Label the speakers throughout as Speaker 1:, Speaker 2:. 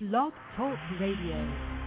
Speaker 1: Blog Talk Radio.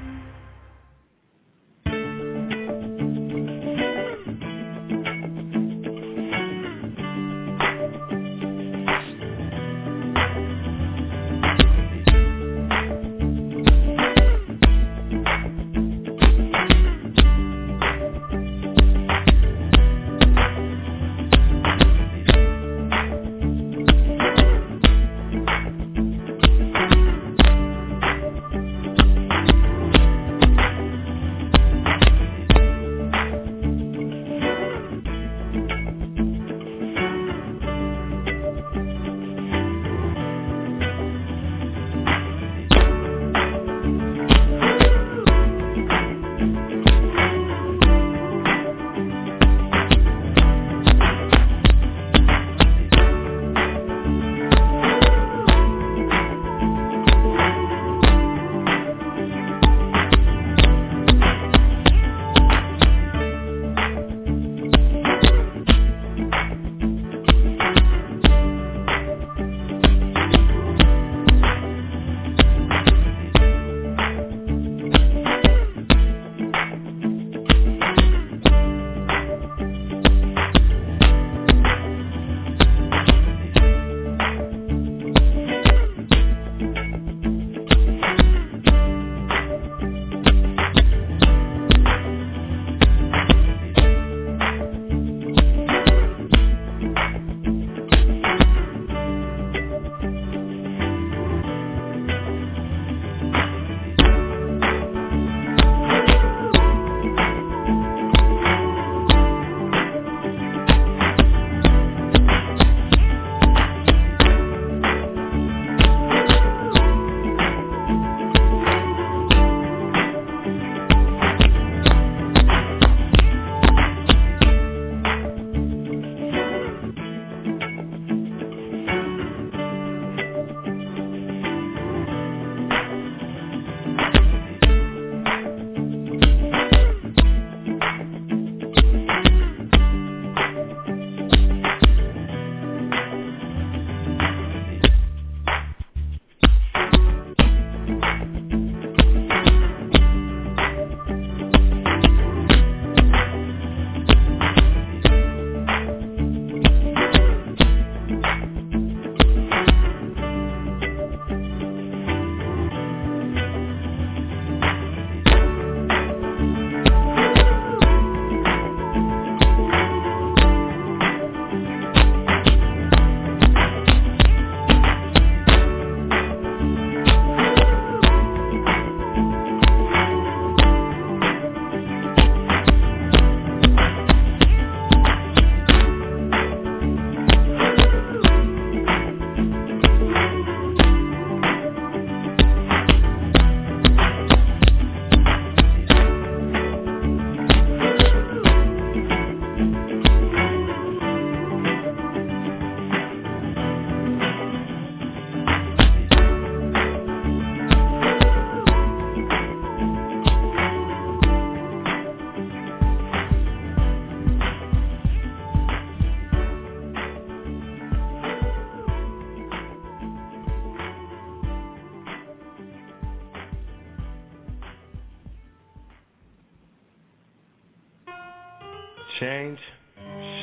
Speaker 2: Change?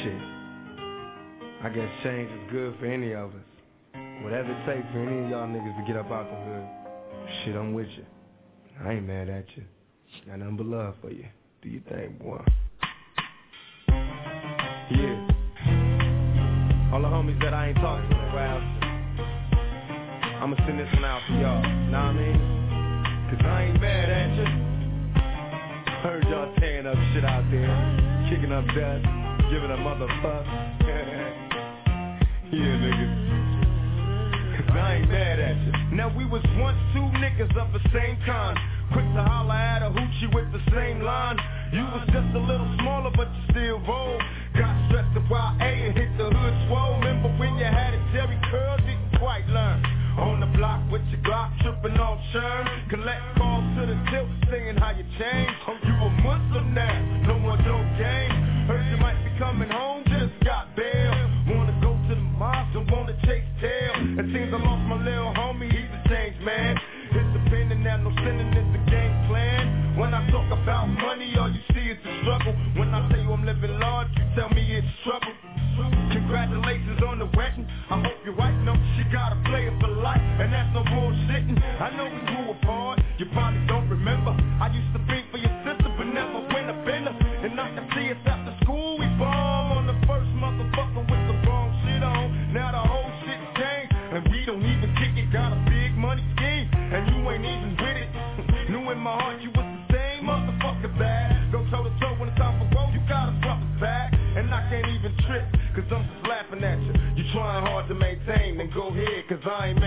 Speaker 2: Shit. I guess change is good for any of us. Whatever it takes for any of y'all niggas to get up out the hood. Shit, I'm with you. I ain't mad at you. Got nothing but love for you. Do you think, boy? Yeah. All the homies that I ain't talked to in a while. I'ma send this one out for y'all. Know what I mean? Cause I ain't mad at you. Heard y'all tearing up shit out there, kicking up dust, giving a motherfuck. yeah, niggas. Cause I ain't mad at you. Now we was once two niggas of the same kind. Quick to holler at a hoochie with the same line. You was just a little smaller, but you still roll. Got stressed to YA and hit the hood swole. Remember when you had a Jerry curl, didn't quite learn. On the block with your Glock, tripping on churn. Collect calls to the tilt, singing how you changed. Oh, you a Muslim now, no more no game. Heard you might be coming home, just got bail. Wanna go to the mosque? Don't wanna chase tail. It seems I lost my little homie, he's a changed man. It's the pen and now no sinning is the game plan. When I talk about money, all you see is the struggle. When I tell you I'm living large, you tell me it's trouble. you gotta play it for life, and that's no bullshitting. I know we grew apart, you probably don't remember. I used to be for your sister, but never went up in her. And I can see it. after school, we bomb on the first motherfucker with the wrong shit on. Now the whole shit changed, and we don't even kick it. Got a big money scheme, and you ain't even with it. Knew in my heart you was the same motherfucker bad. go toe to toe when it's time for war. You gotta drop it back, and I can't even trip, cause I'm ahead,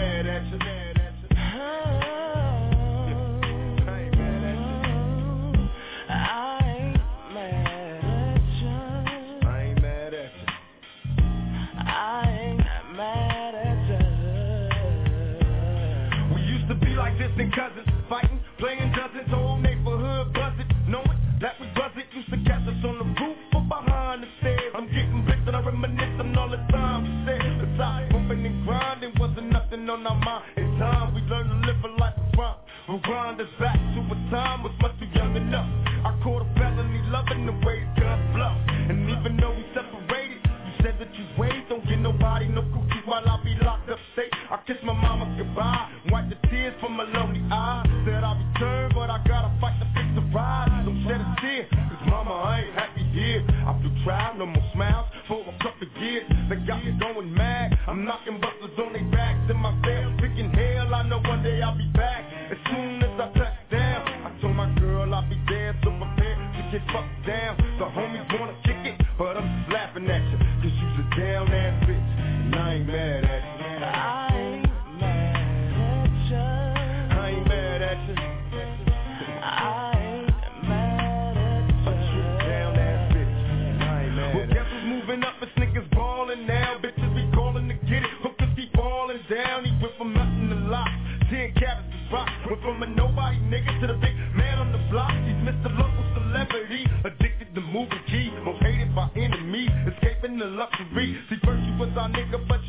Speaker 2: Moving key. Most hated by enemies. Escaping the luxury. See, first you was our nigga, but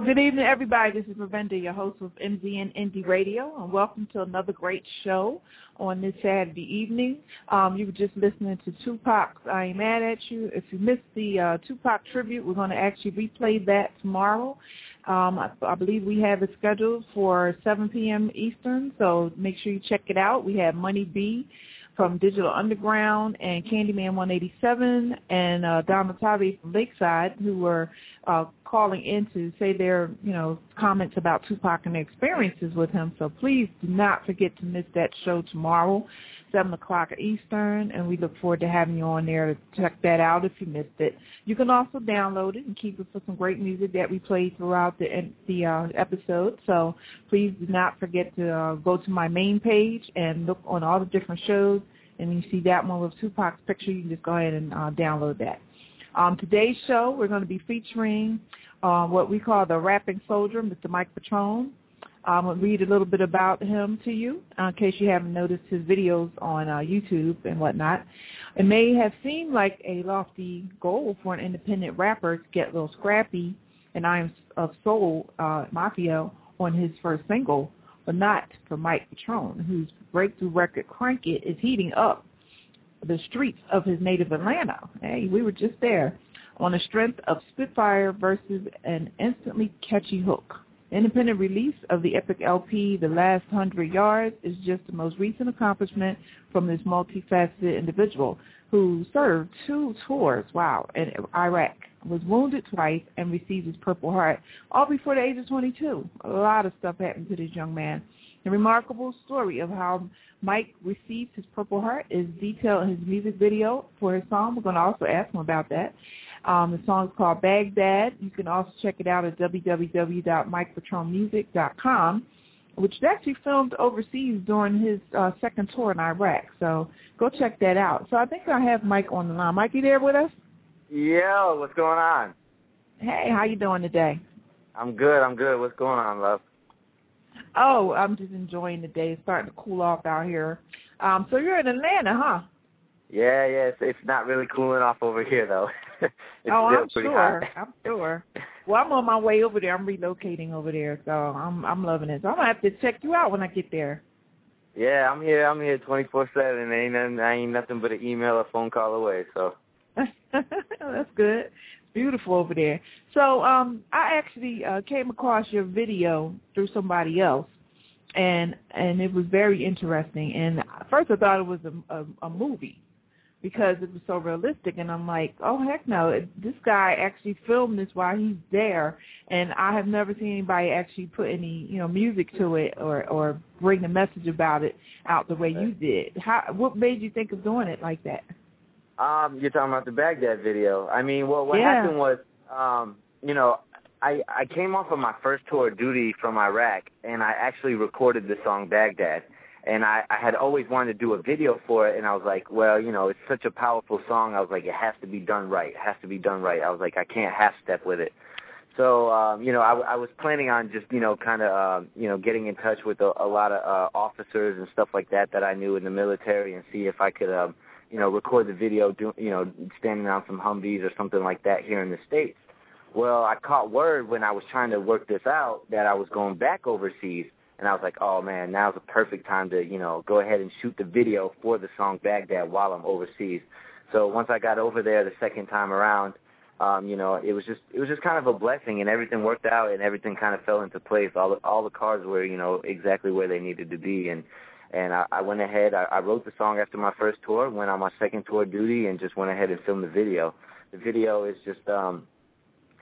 Speaker 3: Well, good evening, everybody. This is Ravenda, your host of MZN Indie Radio, and welcome to another great show on this Saturday evening. Um, you were just listening to Tupac's I Ain't Mad at You. If you missed the uh, Tupac tribute, we're going to actually replay that tomorrow. Um, I, I believe we have it scheduled for 7 p.m. Eastern, so make sure you check it out. We have Money B from Digital Underground and Candyman 187 and uh, Don Matavi from Lakeside who were uh, calling in to say their, you know, comments about Tupac and their experiences with him. So please do not forget to miss that show tomorrow, 7 o'clock Eastern, and we look forward to having you on there to check that out if you missed it. You can also download it and keep it for some great music that we play throughout the, the uh, episode. So please do not forget to uh, go to my main page and look on all the different shows and you see that one with Tupac's picture, you can just go ahead and uh, download that. Um, today's show, we're going to be featuring uh, what we call the rapping soldier, Mr. Mike Petrone. I'm going to read a little bit about him to you uh, in case you haven't noticed his videos on uh, YouTube and whatnot. It may have seemed like a lofty goal for an independent rapper to get a Lil Scrappy and Iam of Soul uh, Mafia on his first single, but not for Mike Petrone, whose breakthrough record Crank It is heating up the streets of his native Atlanta. Hey, we were just there on the strength of Spitfire versus an instantly catchy hook. Independent release of the epic LP, The Last Hundred Yards, is just the most recent accomplishment from this multifaceted individual who served two tours, wow, in Iraq, was wounded twice, and received his Purple Heart, all before the age of 22. A lot of stuff happened to this young man. The remarkable story of how Mike received his Purple Heart is detailed in his music video for his song. We're going to also ask him about that. Um, the song is called Baghdad. You can also check it out at www.mikepetronemusic.com, which is actually filmed overseas during his uh, second tour in Iraq. So go check that out. So I think I have Mike on the line. Mike, you there with us?
Speaker 4: Yo, what's going on?
Speaker 3: Hey, how you doing today?
Speaker 4: I'm good. I'm good. What's going on, love?
Speaker 3: Oh, I'm just enjoying the day. It's starting to cool off out here. Um, so you're in Atlanta, huh?
Speaker 4: Yeah, yeah. It's, it's not really cooling off over here though. it's
Speaker 3: oh, I'm sure. I'm sure. Well, I'm on my way over there. I'm relocating over there, so I'm I'm loving it. So I'm gonna have to check you out when I get there.
Speaker 4: Yeah, I'm here. I'm here 24/7. Ain't nothing, I ain't nothing but an email or phone call away. So
Speaker 3: That's good. Beautiful over there. So um, I actually uh, came across your video through somebody else, and and it was very interesting. And at first I thought it was a, a, a movie because it was so realistic. And I'm like, oh heck no, this guy actually filmed this while he's there, and I have never seen anybody actually put any you know music to it or or bring the message about it out the way you did. How what made you think of doing it like that?
Speaker 4: Um, you're talking about the Baghdad video. I mean, well, what
Speaker 3: Yeah.
Speaker 4: happened was, um, you know, I I came off of my first tour of duty from Iraq, and I actually recorded the song Baghdad. And I, I had always wanted to do a video for it, and I was like, well, you know, it's such a powerful song. I was like, it has to be done right. It has to be done right. I was like, I can't half step with it. So, um, you know, I, I was planning on just, you know, kind of, uh, you know, getting in touch with a, a lot of uh, officers and stuff like that that I knew in the military and see if I could, um, you know, record the video, do, you know, standing on some Humvees or something like that here in the States. Well, I caught word when I was trying to work this out that I was going back overseas, and I was like, oh man, now's the perfect time to, you know, go ahead and shoot the video for the song Baghdad while I'm overseas. So once I got over there the second time around, um, you know, it was just it was just kind of a blessing, and everything worked out, and everything kind of fell into place. All the all the cards were, you know, exactly where they needed to be, and and I, I went ahead. I, I wrote the song after my first tour, went on my second tour duty, and just went ahead and filmed the video. The video is just um,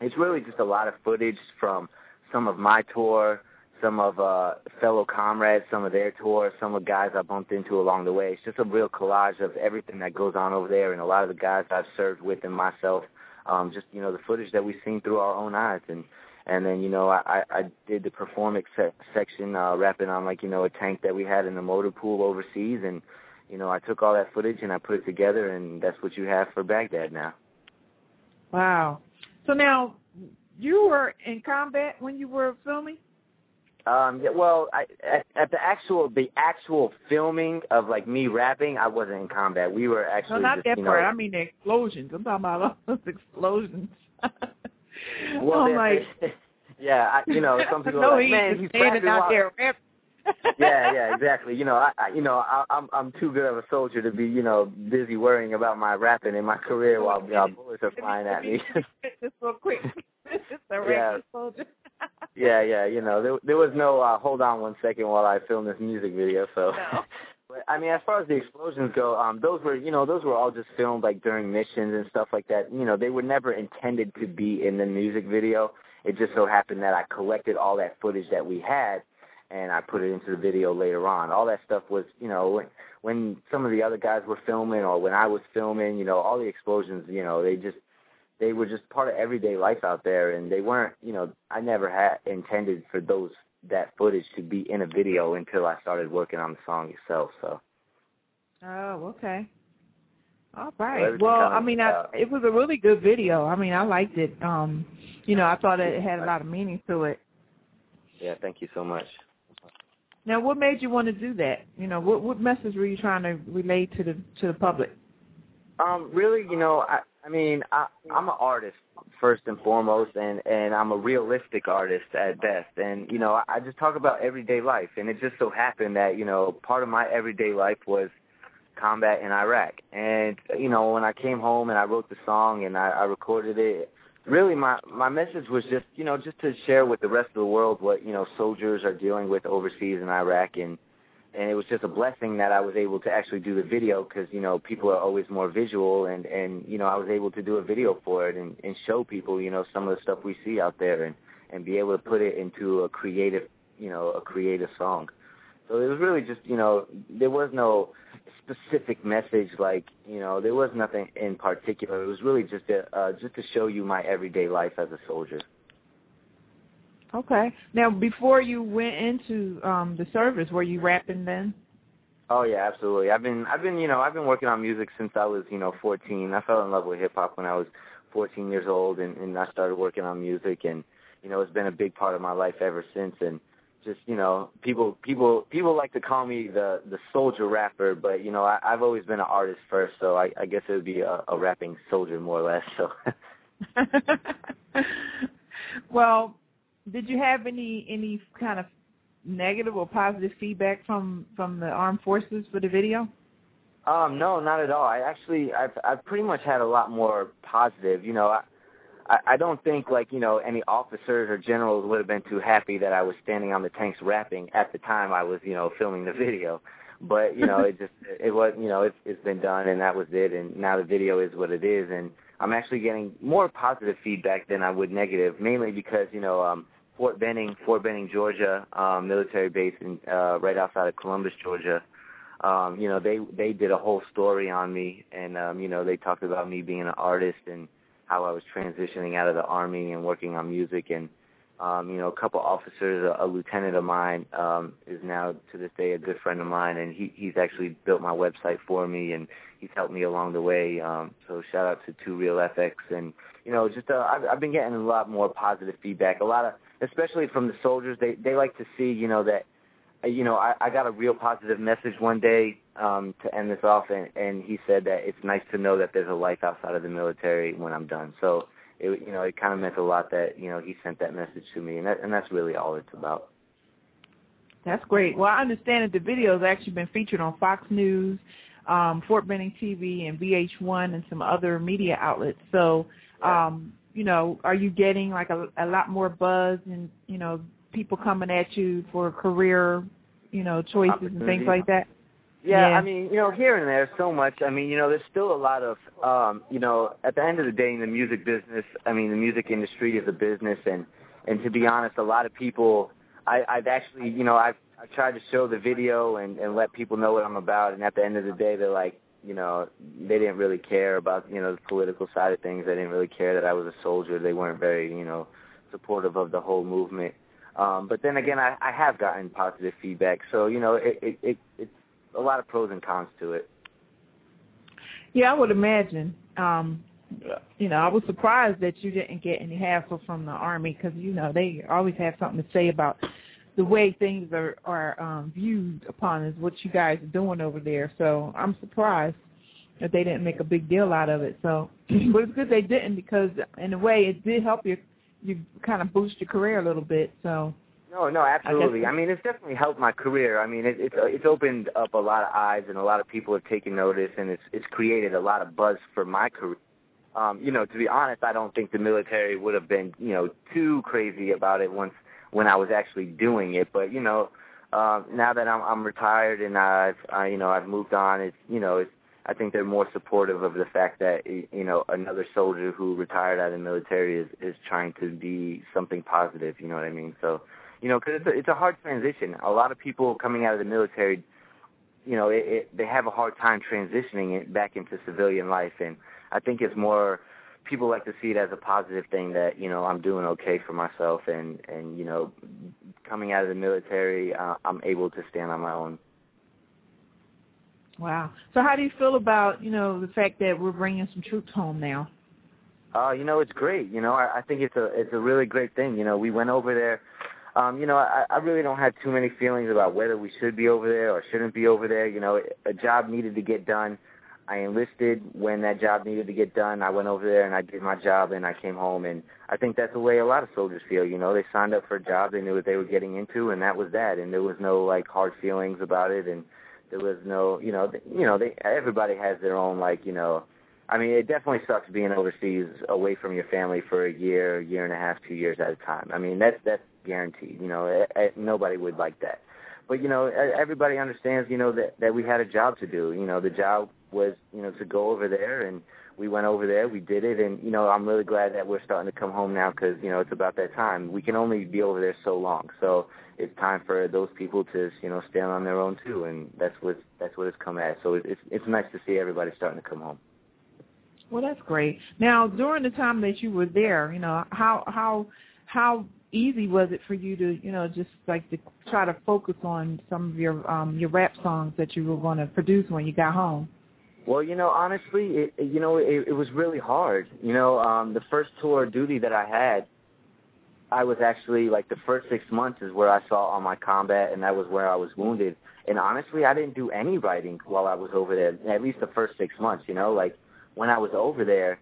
Speaker 4: it's really just a lot of footage from some of my tour, some of uh fellow comrades, some of their tour, some of guys I bumped into along the way. It's just a real collage of everything that goes on over there and a lot of the guys I've served with and myself. Um, just, you know, the footage that we've seen through our own eyes and and then, you know, I, I I did the performance se- section, uh, rapping on like, you know, a tank that we had in the motor pool overseas and you know, I took all that footage and I put it together and that's what you have for Baghdad now.
Speaker 3: Wow. So now you were in combat when you were filming?
Speaker 4: Um, yeah, well, I, at, at the actual the actual filming of like me rapping, I wasn't in combat. We were
Speaker 3: No,
Speaker 4: actually
Speaker 3: not
Speaker 4: just,
Speaker 3: that part.
Speaker 4: know,
Speaker 3: I mean the explosions. I'm talking about all those explosions.
Speaker 4: well,
Speaker 3: like,
Speaker 4: they- yeah, I, you know, some people
Speaker 3: no,
Speaker 4: are like, man, he's
Speaker 3: standing out there
Speaker 4: yeah, yeah, exactly. You know, I, I you know, I, I'm I'm too good of a soldier to be, you know, busy worrying about my rapping and my career while you know, bullets are flying at me.
Speaker 3: Just real quick. Just a
Speaker 4: Yeah.
Speaker 3: regular soldier.
Speaker 4: yeah, yeah, you know, there there was no uh, hold on one second while I film this music video, so.
Speaker 3: No.
Speaker 4: But, I mean, as far as the explosions go, um, those were, you know, those were all just filmed like during missions and stuff like that. You know, they were never intended to be in the music video. It just so happened that I collected all that footage that we had, and I put it into the video later on. All that stuff was, you know, when, when some of the other guys were filming or when I was filming, you know, all the explosions, you know, they just they were just part of everyday life out there, and they weren't, you know, I never had intended for those that footage to be in a video until I started working on the song itself. So.
Speaker 3: Oh, okay. All right.
Speaker 4: So
Speaker 3: well, I mean, I, it was a really good video. I mean, I liked it. Um, you know, I thought it had a lot of meaning to it.
Speaker 4: Yeah, thank you so much.
Speaker 3: Now, what made you want to do that? You know, what what message were you trying to relay to the to the public?
Speaker 4: Um, really, you know, I I mean, I I'm an artist first and foremost and and I'm a realistic artist at best. And you know, I, just talk about everyday life and it just so happened that, you know, part of my everyday life was combat in Iraq. And you know, when I came home and I wrote the song and I, I recorded it, really my my message was just you know just to share with the rest of the world what you know soldiers are dealing with overseas in Iraq and and it was just a blessing that I was able to actually do the video because you know people are always more visual and and you know I was able to do a video for it and and show people you know some of the stuff we see out there and and be able to put it into a creative you know a creative song. So it was really just you know there was no specific message like you know there was nothing in particular. It was really just a, uh, just to show you my everyday life as a soldier
Speaker 3: Okay. Now, before you went into um the service, were you rapping then?
Speaker 4: Oh yeah, absolutely. I've been I've been you know I've been working on music since I was you know 14. I fell in love with hip hop when I was 14 years old, and, and I started working on music, and you know it's been a big part of my life ever since. And just you know people people people like to call me the the soldier rapper, but you know I, I've always been an artist first, so I, I guess it would be a, a rapping soldier more or less. So.
Speaker 3: well, did you have any any kind of negative or positive feedback from from the armed forces for the video?
Speaker 4: Um, no, not at all. I actually, I've, I've pretty much had a lot more positive. You know, I, I, I don't think like you know any officers or generals would have been too happy that I was standing on the tanks rapping at the time I was, you know, filming the video. But you know, it just, it was, you know, it's it's been done and that was it. And now the video is what it is. And I'm actually getting more positive feedback than I would negative, mainly because you know, um, Fort Benning, Fort Benning, Georgia, um, military base in uh, right outside of Columbus, Georgia. Um, you know, they they did a whole story on me, and um, you know, they talked about me being an artist and how I was transitioning out of the army and working on music, and um, you know, a couple officers, a, a lieutenant of mine um, is now to this day a good friend of mine, and he he's actually built my website for me, and he's helped me along the way. Um, so shout out to Two Real FX, and you know, just uh, I've, I've been getting a lot more positive feedback. A lot of especially from the soldiers, they they like to see you know that you know I, I got a real positive message one day um, to end this off, and, and he said that it's nice to know that there's a life outside of the military when I'm done. So it you know it kind of meant a lot that you know he sent that message to me, and that, and that's really all it's about.
Speaker 3: That's great. Well, I understand that the video has actually been featured on Fox News, um, Fort Benning TV, and VH1, and some other media outlets. So um, you know, are you getting like a, a lot more buzz and, you know, people coming at you for career, you know, choices and things like that?
Speaker 4: Yeah,
Speaker 3: Yeah.
Speaker 4: I mean, you know, here and there, so much. I mean, you know, there's still a lot of, um, you know, at the end of the day, in the music business, I mean, the music industry is a business, and and to be honest, a lot of people, I, I've actually, you know, I've I've tried to show the video and and let people know what I'm about, and at the end of the day, they're like, you know, they didn't really care about, you know, the political side of things. They didn't really care that I was a soldier. They weren't very, you know, supportive of the whole movement. Um, but then again, I, I have gotten positive feedback. So, you know, it, it, it, it's a lot of pros and cons to it.
Speaker 3: Yeah, I would imagine. Um, you know, I was surprised that you didn't get any hassle from the army because you know they always have something to say about the way things are are um, viewed upon as what you guys are doing over there. So I'm surprised that they didn't make a big deal out of it. So, but it's good they didn't because in a way it did help you you kind of boost your career a little bit. So.
Speaker 4: No, no, absolutely.
Speaker 3: I
Speaker 4: I, mean, it's definitely helped my career. I mean, it, it's it's opened up a lot of eyes, and a lot of people have taken notice, and it's it's created a lot of buzz for my career. Um, you know, to be honest, I don't think the military would have been, you know, too crazy about it once when I was actually doing it. But you know, uh, now that I'm I'm retired and I've I, you know I've moved on, it's you know it's I think they're more supportive of the fact that you know another soldier who retired out of the military is is trying to be something positive. You know what I mean? So you know, because it's a, it's a hard transition. A lot of people coming out of the military, you know, it, it, they have a hard time transitioning it back into civilian life, and I think it's more people like to see it as a positive thing that you know I'm doing okay for myself, and and you know, coming out of the military, uh, I'm able to stand on my own.
Speaker 3: Wow. So how do you feel about you know the fact that we're bringing some troops home now?
Speaker 4: Uh, you know, it's great. You know, I, I think it's a it's a really great thing. You know, we went over there. Um, you know, I, I really don't have too many feelings about whether we should be over there or shouldn't be over there. You know, a job needed to get done. I enlisted when that job needed to get done. I went over there and I did my job and I came home. And I think that's the way a lot of soldiers feel. You know, they signed up for a job, they knew what they were getting into, and that was that. And there was no like hard feelings about it. And there was no, you know, you know, they everybody has their own like, you know, I mean, it definitely sucks being overseas, away from your family for a year, year and a half, two years at a time. I mean, that's that's guaranteed. You know, it, it, nobody would like that. But you know, everybody understands. You know that that we had a job to do. You know, the job was you know to go over there, and we went over there. We did it, and you know, I'm really glad that we're starting to come home now because you know it's about that time. We can only be over there so long, so it's time for those people to you know stand on their own too, and that's what that's what it's come at. So it's it's nice to see everybody starting to come home.
Speaker 3: Well, that's great. Now, during the time that you were there, you know, how how how easy was it for you to, you know, just like to try to focus on some of your um your rap songs that you were going to produce when you got home?
Speaker 4: Well, you know, honestly, it you know, it, it was really hard. You know, um the first tour of duty that I had, I was actually like the first 6 months is where I saw all my combat and that was where I was wounded. And honestly, I didn't do any writing while I was over there. At least the first 6 months, you know, like when I was over there,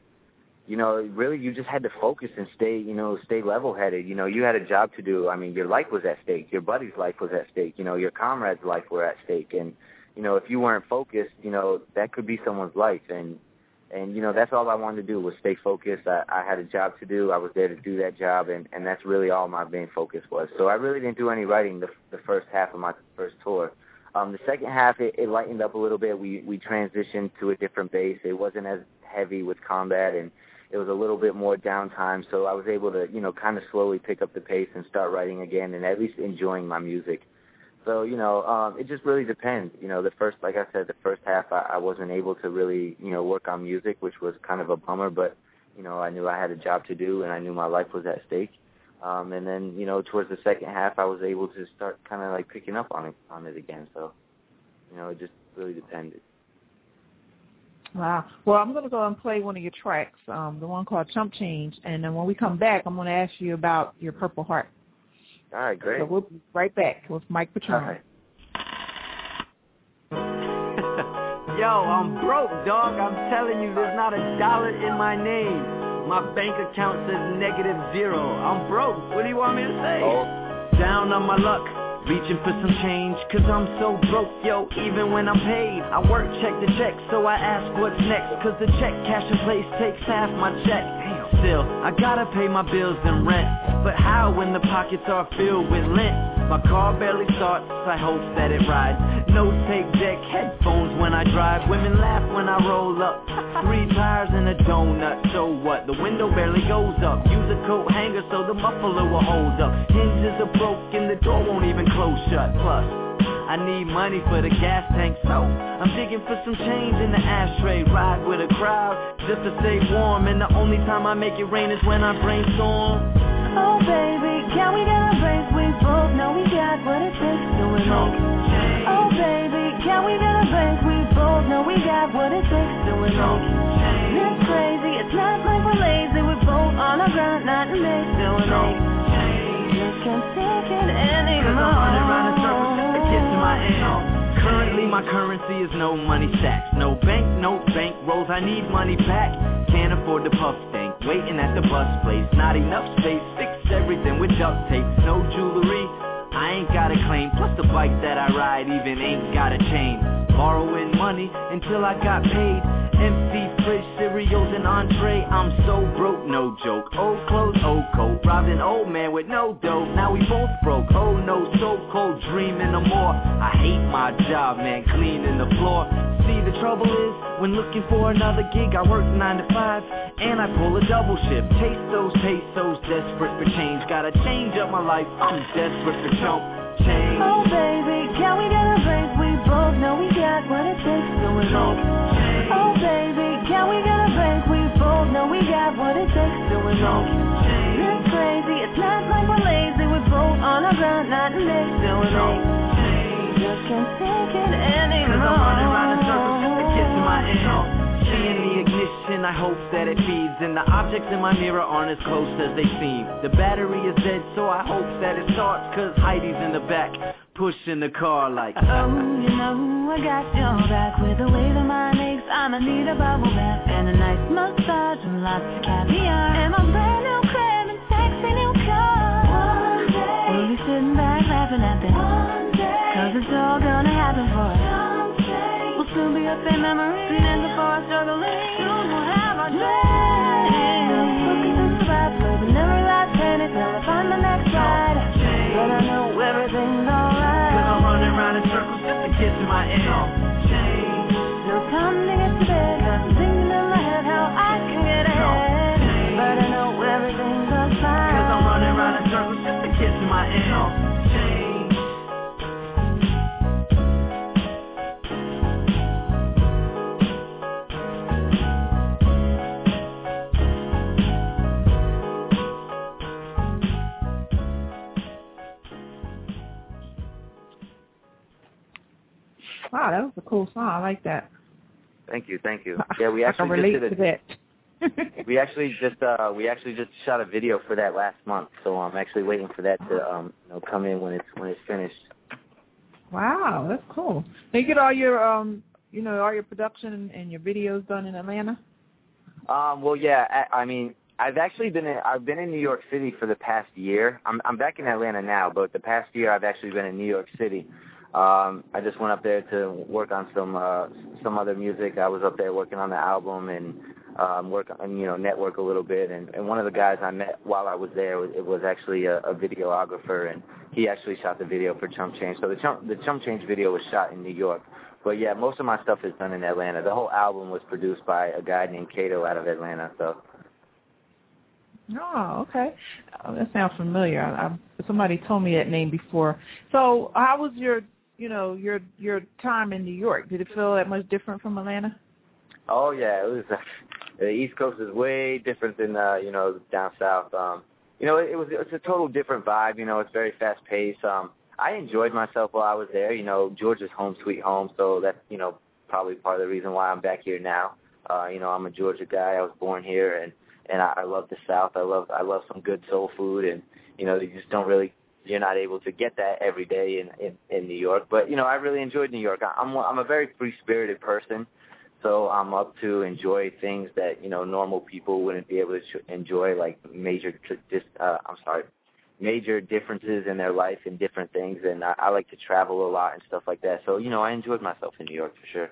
Speaker 4: you know, really you just had to focus and stay, you know, stay level-headed. You know, you had a job to do. I mean, your life was at stake. Your buddy's life was at stake. You know, your comrade's life were at stake. And, you know, if you weren't focused, you know, that could be someone's life. And, and you know, that's all I wanted to do was stay focused. I, I had a job to do. I was there to do that job, and and that's really all my main focus was. So I really didn't do any writing the the first half of my first tour. Um, the second half, it, it lightened up a little bit. We we transitioned to a different base. It wasn't as heavy with combat, and it was a little bit more downtime. So I was able to, you know, kind of slowly pick up the pace and start writing again, and at least enjoying my music. So you know, um, it just really depends. You know, the first, like I said, the first half, I, I wasn't able to really, you know, work on music, which was kind of a bummer. But you know, I knew I had a job to do, and I knew my life was at stake. Um, and then, you know, towards the second half, I was able to start kind of like picking up on it on it again. So, you know, it just really depended.
Speaker 3: Wow. Well, I'm going to go and play one of your tracks, um, the one called Chump Change, and then when we come back, I'm going to ask you about your Purple Heart.
Speaker 4: All right, great.
Speaker 3: So we'll be right back with Mike Petrone.
Speaker 4: All right.
Speaker 5: Yo, I'm broke, dog. I'm telling you, there's not a dollar in my name. My bank account says negative zero. I'm broke. What do you want me to say?
Speaker 4: Oh.
Speaker 5: Down on my luck. Reaching for some change, cause I'm so broke, yo, even when I'm paid. I work check to check, so I ask what's next, cause the check cash in place takes half my check. Still, I gotta pay my bills and rent, but how when the pockets are filled with lint? My car barely starts, I hope that it rides. No tape deck, headphones when I drive. Women laugh when I roll up. Three tires and a donut, so what? The window barely goes up. Use a coat hanger so the muffler will hold up. Hinges are broken, the door won't even close shut. Plus, I need money for the gas tank, so I'm digging for some change in the ashtray. Ride with a crowd just to stay warm, and the only time I make it rain is when I brainstorm.
Speaker 6: Oh baby, can we get a break? We both know we got what it takes to win. Oh baby, can we get a break? We both know we got what it takes to win. It's crazy, it's not like we're lazy. We're both on the ground, not in doing Just can't take it anymore.
Speaker 5: To. Currently my currency is no money stacks. No bank, no bank rolls, I need money back. Can't afford the puff tank, waiting at the bus place. Not enough space, fix everything with duct tape. No jewelry, I ain't got a claim. Plus the bike that I ride even ain't got a chain. Borrowing money until I got paid. Empty fridge, cereals and entree. I'm so broke, no joke. Old clothes, old coat. Robbed an old man with no dough. Now we both broke. Oh no, so cold, dreaming no more. I hate my job, man, cleaning the floor. See, the trouble is, when looking for another gig, I work 9 to 5, and I pull a double shift. Taste those pesos, desperate for change. Gotta change up my life, I'm desperate for chump change.
Speaker 6: Oh baby, can we get a break? We both know we got what it takes to win. Oh baby, can we get a break? We both know we got what it takes to win. It's crazy, it's not like we're lazy. We're both on our ground, not in bed doing Just can't take it anymore.
Speaker 5: Cause I'm running round in circles to get to my end. Seeing the ignition, I hope that it feeds. And the objects in my mirror aren't as close as they seem. The battery is dead, so I hope that it starts. Cause Heidi's in the back, pushing the car like.
Speaker 6: Oh, you know I got your back with the way that aches. I'ma need a bubble bath and a nice massage and lots of caviar. And my brand new crib and sexy new car. One day we'll be sitting back laughing at this. One day, cause it's all gonna happen for us. We'll soon be a faint memory. Feelings before I struggling. Soon we'll have our dreams. Looking through the rap, but never last panic. Till I find the next ride. But I know everything's alright.
Speaker 5: Cause I'm running around in circles just to get to my end.
Speaker 3: Wow, that was a cool song. I like that.
Speaker 4: Thank you, thank you. Yeah, we
Speaker 3: I can
Speaker 4: actually
Speaker 3: relate
Speaker 4: just did a,
Speaker 3: that.
Speaker 4: we actually just uh we actually just shot a video for that last month, so I'm actually waiting for that to um you know come in when it's when it's finished.
Speaker 3: wow, that's cool. Now you get all your um you know all your production and, and your videos done in Atlanta.
Speaker 4: Um, well, yeah, I, I mean, I've actually been in, I've been in New York City for the past year. I'm I'm back in Atlanta now, but the past year I've actually been in New York City. Um, I just went up there to work on some uh, some other music. I was up there working on the album and um, work on you know network a little bit. And, and one of the guys I met while I was there was, it was actually a, a videographer, and he actually shot the video for Chump Change. So the Chump the Chump Change video was shot in New York. But yeah, most of my stuff is done in Atlanta. The whole album was produced by a guy named Cato out of Atlanta. So
Speaker 3: Oh, okay. Oh, that sounds familiar. I, I, somebody told me that name before. So, how was your, you know, your your time in New York? Did it feel that much different from Atlanta?
Speaker 4: Oh yeah, it was. The East Coast is way different than uh, you know down south. Um, you know, it, it was it's a total different vibe. You know, it's very fast paced. Um, I enjoyed myself while I was there. You know, Georgia's home sweet home, so that's you know probably part of the reason why I'm back here now. Uh, you know, I'm a Georgia guy. I was born here, and and I, I love the South. I love I love some good soul food, and you know, you just don't really you're not able to get that every day in in, in New York. But you know, I really enjoyed New York. I, I'm I'm a very free spirited person. So I'm up to enjoy things that you know normal people wouldn't be able to ch- enjoy, like major, dis- uh, I'm sorry, major differences in their life and different things. And I, I like to travel a lot and stuff like that. So you know, I enjoyed myself in New York for sure.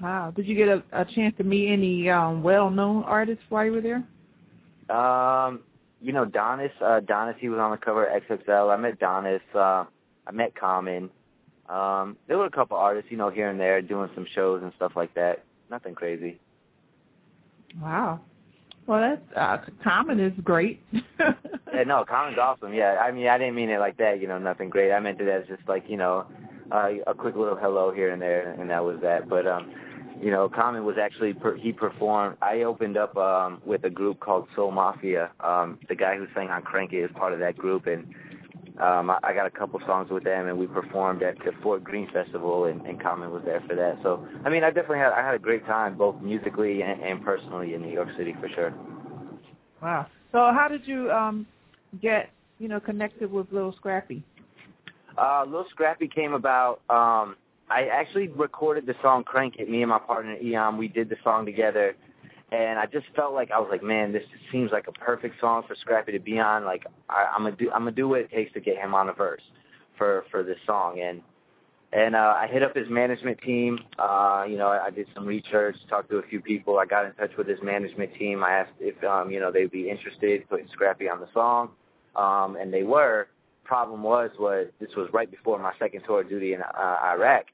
Speaker 3: Wow. Did you get a, a chance to meet any um, well-known artists while you were there?
Speaker 4: Um, you know, Donnis, uh, Donnis, he was on the cover of XXL. I met Donnis. Uh, I met Common. Um, there were a couple artists, you know, here and there doing some shows and stuff like that. Nothing crazy.
Speaker 3: Wow. Well, that's uh, Common is great.
Speaker 4: Yeah, no, Common's awesome. Yeah, I mean, I didn't mean it like that. You know, nothing great. I meant it as just like you know, uh, a quick little hello here and there, and that was that. But um, you know, Common was actually per- he performed. I opened up um with a group called Soul Mafia. Um, the guy who sang on Crank It is part of that group, and um, I, I got a couple songs with them, and we performed at the Fort Greene Festival, and, and Common was there for that. So, I mean, I definitely had I had a great time, both musically and, and personally in New York City for sure.
Speaker 3: wow. So, how did you um get you know connected with Little Scrappy?
Speaker 4: Uh, Lil Scrappy came about. Um, I actually recorded the song "Crank It." Me and my partner Eon, we did the song together, and I just felt like I was like, man, this seems like a perfect song for Scrappy to be on. Like, I, I'm gonna do, I'm gonna do what it takes to get him on a verse for for this song, and and uh, I hit up his management team. Uh, you know, I did some research, talked to a few people. I got in touch with his management team. I asked if um, you know they'd be interested in putting Scrappy on the song, um, and they were. Problem was, was this was right before my second tour of duty in uh, Iraq,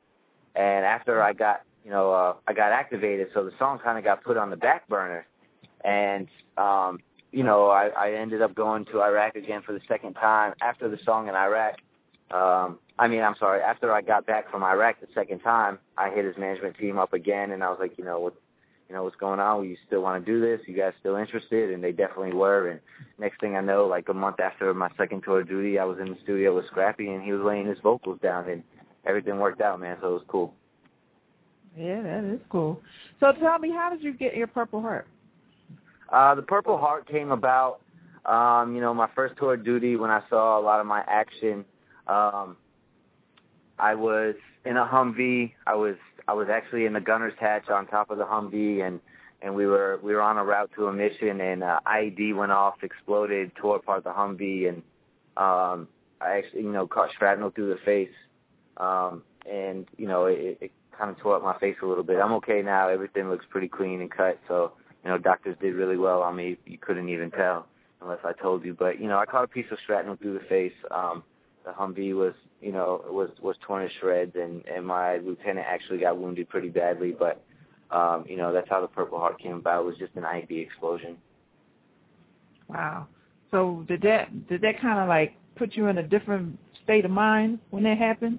Speaker 4: and after I got, you know, uh, I got activated, so the song kind of got put on the back burner, and um, you know, I, I ended up going to Iraq again for the second time after the song in Iraq. Um, I mean, I'm sorry. After I got back from Iraq the second time, I hit his management team up again, and I was like, you know, what, you know, what's going on? You still want to do this? You guys still interested? And they definitely were. And next thing I know, like a month after my second tour of duty, I was in the studio with Scrappy, and he was laying his vocals down, and everything worked out, man. So it was cool.
Speaker 3: Yeah, that is cool. So, tell me, how did you get your Purple Heart?
Speaker 4: Uh, the Purple Heart came about, um, you know, my first tour of duty when I saw a lot of my action. Um, I was in a Humvee. I was I was actually in the gunner's hatch on top of the Humvee, and and we were we were on a route to a mission, and uh, IED went off, exploded, tore apart the Humvee, and um, I actually you know caught shrapnel through the face, um, and you know it, it kind of tore up my face a little bit. I'm okay now. Everything looks pretty clean and cut. So you know, doctors did really well on me. You couldn't even tell unless I told you. But you know, I caught a piece of shrapnel through the face. Um, the Humvee was, you know, was was torn to shreds, and and my lieutenant actually got wounded pretty badly. But um, you know, that's how the Purple Heart came about. It was just an IED explosion.
Speaker 3: Wow. So did that did that kind of like put you in a different state of mind when that happened?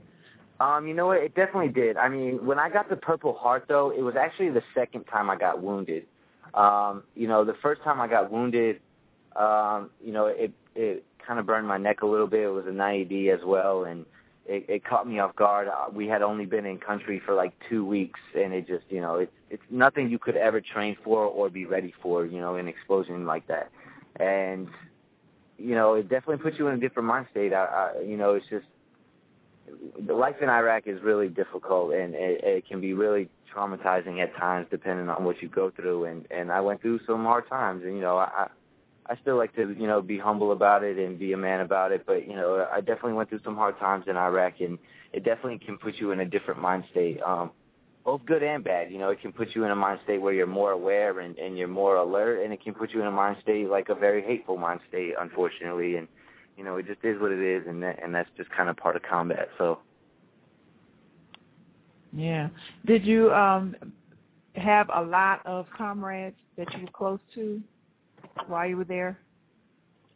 Speaker 4: Um, you know what? It definitely did. I mean, when I got the Purple Heart, though, it was actually the second time I got wounded. Um, you know, the first time I got wounded, um, you know, it it kind of burned my neck a little bit. It was an IED as well, and it, it caught me off guard. Uh, we had only been in country for like two weeks, and it just, you know, it's it's nothing you could ever train for or be ready for, you know, an explosion like that. And you know, it definitely puts you in a different mind state. I, I you know, it's just the life in Iraq is really difficult, and it, it can be really traumatizing at times, depending on what you go through. And and I went through some hard times, and you know, I I still like to you know be humble about it and be a man about it. But you know, I definitely went through some hard times in Iraq, and it definitely can put you in a different mind state. Um, both good and bad. You know, it can put you in a mind state where you're more aware and, and you're more alert, and it can put you in a mind state like a very hateful mind state, unfortunately. And you know, it just is what it is, and that, and that's just kind of part of combat. So.
Speaker 3: Yeah. Did you um have a lot of comrades that you were close to while you were there?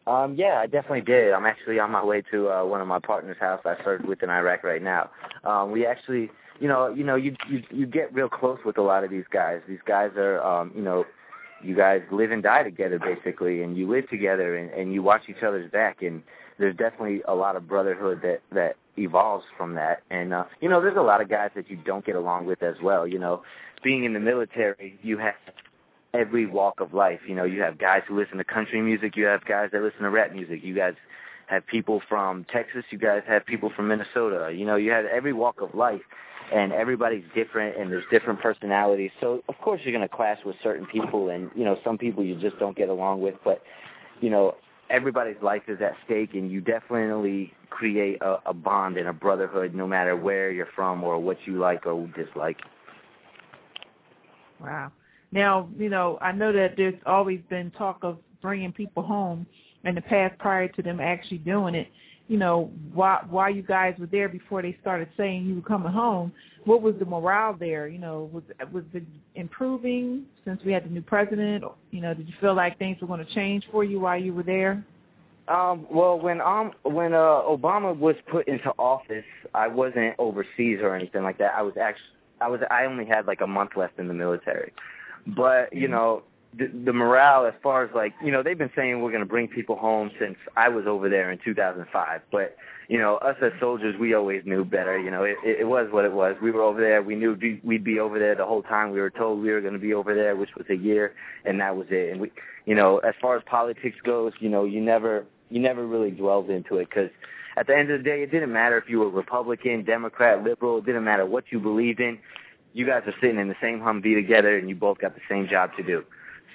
Speaker 4: Um, yeah, I definitely did. I'm actually on my way to uh, one of my partner's house I served with in Iraq right now. Um, we actually, you know, you know, you you you get real close with a lot of these guys. These guys are, um, you know, you guys live and die together basically, and you live together and, and you watch each other's back. And there's definitely a lot of brotherhood that that evolves from that. And uh, you know, there's a lot of guys that you don't get along with as well. You know, being in the military, you have every walk of life. You know, you have guys who listen to country music, you have guys that listen to rap music, you guys have people from Texas, you guys have people from Minnesota. You know, you have every walk of life and everybody's different and there's different personalities. So of course you're going to clash with certain people and you know some people you just don't get along with, but you know everybody's life is at stake and you definitely create a, a bond and a brotherhood no matter where you're from or what you like or dislike.
Speaker 3: Wow. Now, you know, I know that there's always been talk of bringing people home in the past prior to them actually doing it you know, why why you guys were there before they started saying you were coming home, what was the morale there? You know, was was it improving since we had the new president? You know, did you feel like things were going to change for you while you were there?
Speaker 4: Um, well, when um when uh Obama was put into office, I wasn't overseas or anything like that. I was actually I was I only had like a month left in the military. But, you mm-hmm. know, the, the morale as far as like you know they've been saying we're going to bring people home since I was over there in 2005 but you know us as soldiers we always knew better you know it, it was what it was. We were over there we knew we'd be over there the whole time we were told we were going to be over there which was a year and that was it. And we you know as far as politics goes you know you never you never really dwelled into it because at the end of the day it didn't matter if you were Republican Democrat liberal it didn't matter what you believed in you guys are sitting in the same Humvee together and you both got the same job to do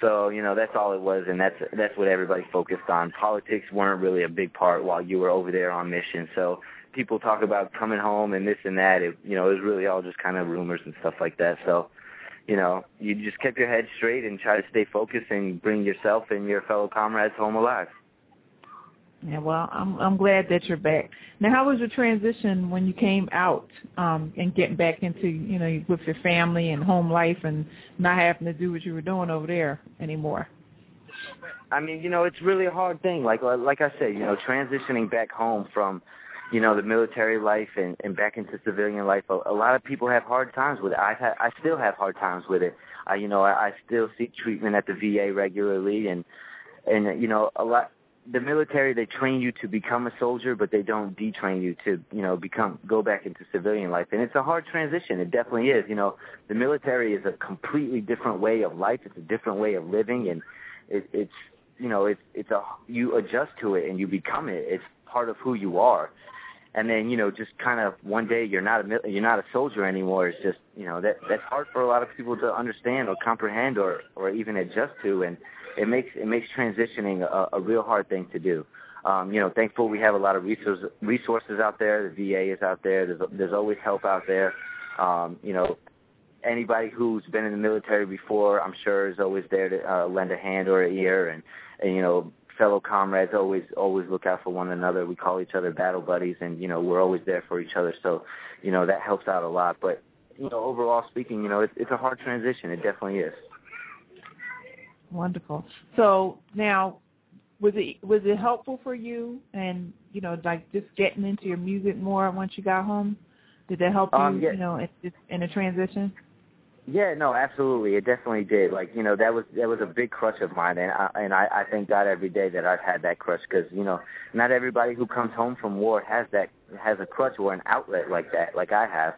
Speaker 4: so you know that's all it was, and that's that's what everybody focused on. Politics weren't really a big part while you were over there on mission. So people talk about coming home and this and that. It you know it was really all just kind of rumors and stuff like that. So you know you just kept your head straight and try to stay focused and bring yourself and your fellow comrades home alive.
Speaker 3: Yeah, well, I'm I'm glad that you're back. Now, how was your transition when you came out um, and getting back into you know with your family and home life and not having to do what you were doing over there anymore?
Speaker 4: I mean, you know, it's really a hard thing. Like like I said, you know, transitioning back home from you know the military life and and back into civilian life. A, a lot of people have hard times with it. I had I still have hard times with it. I you know I, I still seek treatment at the VA regularly and and you know a lot the military they train you to become a soldier but they don't detrain you to you know become go back into civilian life. And it's a hard transition. It definitely is. You know the military is a completely different way of life. It's a different way of living. And it, it's you know it's it's a you adjust to it and you become it. It's part of who you are and then you know just kind of one day you're not a you're not a soldier anymore it's just you know that that's hard for a lot of people to understand or comprehend or or even adjust to and it makes it makes transitioning a, a real hard thing to do. Um, you know, thankful we have a lot of resources resources out there. The VA is out there. There's there's always help out there. Um, you know, anybody who's been in the military before, I'm sure is always there to uh, lend a hand or an ear, and, and you know, fellow comrades always always look out for one another. We call each other battle buddies, and you know, we're always there for each other. So, you know, that helps out a lot. But you know, overall speaking, you know, it's, it's a hard transition. It definitely is.
Speaker 3: Wonderful. So now, was it was it helpful for you, and you know, like just getting into your music more once you got home? Did that help you,
Speaker 4: Um, yeah.
Speaker 3: you know, in, in the transition?
Speaker 4: Yeah, no, absolutely. It definitely did. Like, you know, that was that was a big crutch of mine, and I and I, I thank God every day that I've had that crutch because you know, not everybody who comes home from war has that has a crutch or an outlet like that, like I have.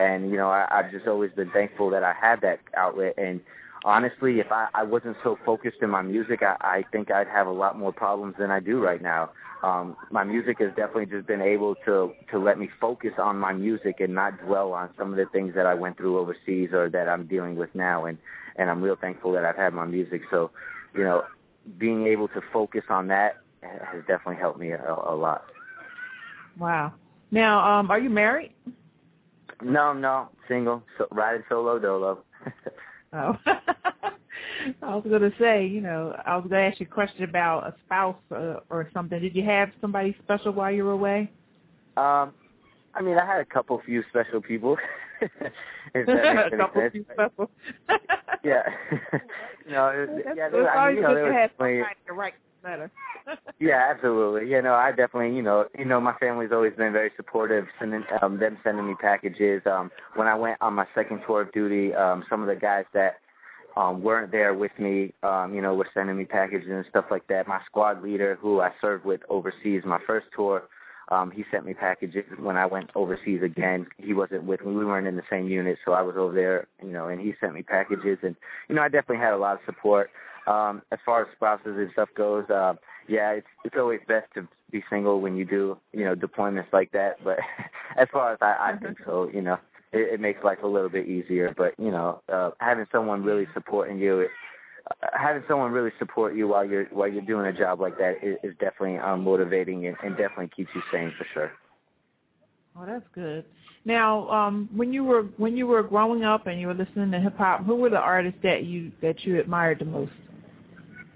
Speaker 4: And you know, I, I've just always been thankful that I had that outlet. And honestly, if I, I wasn't so focused in my music, I, I think I'd have a lot more problems than I do right now. Um, my music has definitely just been able to to let me focus on my music and not dwell on some of the things that I went through overseas or that I'm dealing with now. And and I'm real thankful that I've had my music. So, you know, being able to focus on that has definitely helped me a, a lot.
Speaker 3: Wow. Now, um, are you married?
Speaker 4: No, no, single, so, riding solo dolo.
Speaker 3: Oh. I was going to say, you know, I was going to ask you a question about a spouse uh, or something. Did you have somebody special while you were away?
Speaker 4: um, I mean, I had a couple few special people. if that makes
Speaker 3: a couple
Speaker 4: sense.
Speaker 3: few special.
Speaker 4: Yeah. no, it, was- yeah, there, I mean, you know, there was
Speaker 3: have
Speaker 4: definitely
Speaker 3: better.
Speaker 4: Yeah, absolutely. You know, I definitely, you know, you know, my family's always been very supportive, sending um, them sending me packages. Um, when I went on my second tour of duty, um, some of the guys that um, weren't there with me, um, you know, were sending me packages and stuff like that. My squad leader, who I served with overseas, my first tour, um, he sent me packages when I went overseas again. He wasn't with me; we weren't in the same unit, so I was over there, you know, and he sent me packages, and you know, I definitely had a lot of support. Um, as far as spouses and stuff goes, uh, yeah, it's it's always best to be single when you do, you know, deployments like that. But as far as I, I think so, you know, it, it makes life a little bit easier. But you know, uh, having someone really supporting you, it, uh, having someone really support you while you're while you're doing a job like that is, is definitely um, motivating and, and definitely keeps you sane for sure.
Speaker 3: Oh, that's good. Now, um, when you were when you were growing up and you were listening to hip hop, who were the artists that you that you admired the most?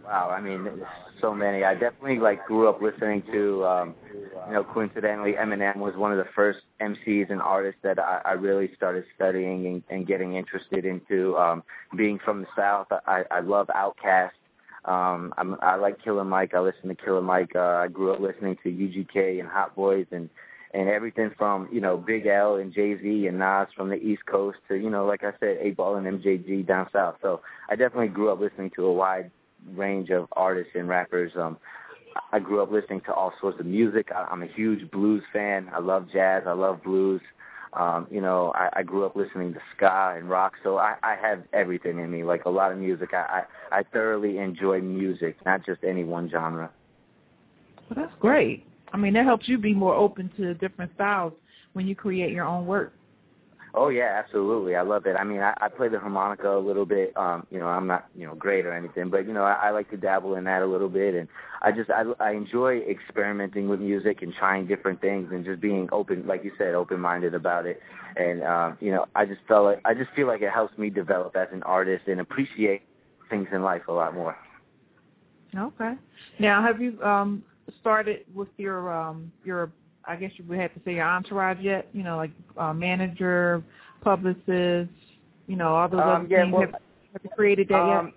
Speaker 4: Wow, I mean, so many. I definitely like grew up listening to, um, you know, coincidentally, Eminem was one of the first MCs and artists that I, I really started studying and, and getting interested into. Um, being from the South, I, I love Outkast. Um, I'm, I like Killer Mike. I listen to Killer Mike. Uh, I grew up listening to UGK and Hot Boys and and everything from you know Big L and Jay Z and Nas from the East Coast to you know like I said, 8Ball and MJG down south. So I definitely grew up listening to a wide range of artists and rappers. Um, I grew up listening to all sorts of music. I, I'm a huge blues fan. I love jazz. I love blues. Um, you know, I, I grew up listening to ska and rock, so I, I have everything in me, like a lot of music. I, I, I thoroughly enjoy music, not just any one genre.
Speaker 3: Well, that's great. I mean, that helps you be more open to different styles when you create your own work.
Speaker 4: Oh yeah, absolutely. I love it. I mean, I, I play the harmonica a little bit. Um, you know, I'm not you know great or anything, but you know, I, I like to dabble in that a little bit, and I just I, I enjoy experimenting with music and trying different things and just being open, like you said, open-minded about it. And um, you know, I just felt like I just feel like it helps me develop as an artist and appreciate things in life a lot more.
Speaker 3: Okay. Now, have you um started with your um your I guess you would have to say your entourage yet? You know, like uh, manager, publicist, you know, all those
Speaker 4: Um,
Speaker 3: other
Speaker 4: yeah,
Speaker 3: things.
Speaker 4: well,
Speaker 3: have, have you created that
Speaker 4: Um,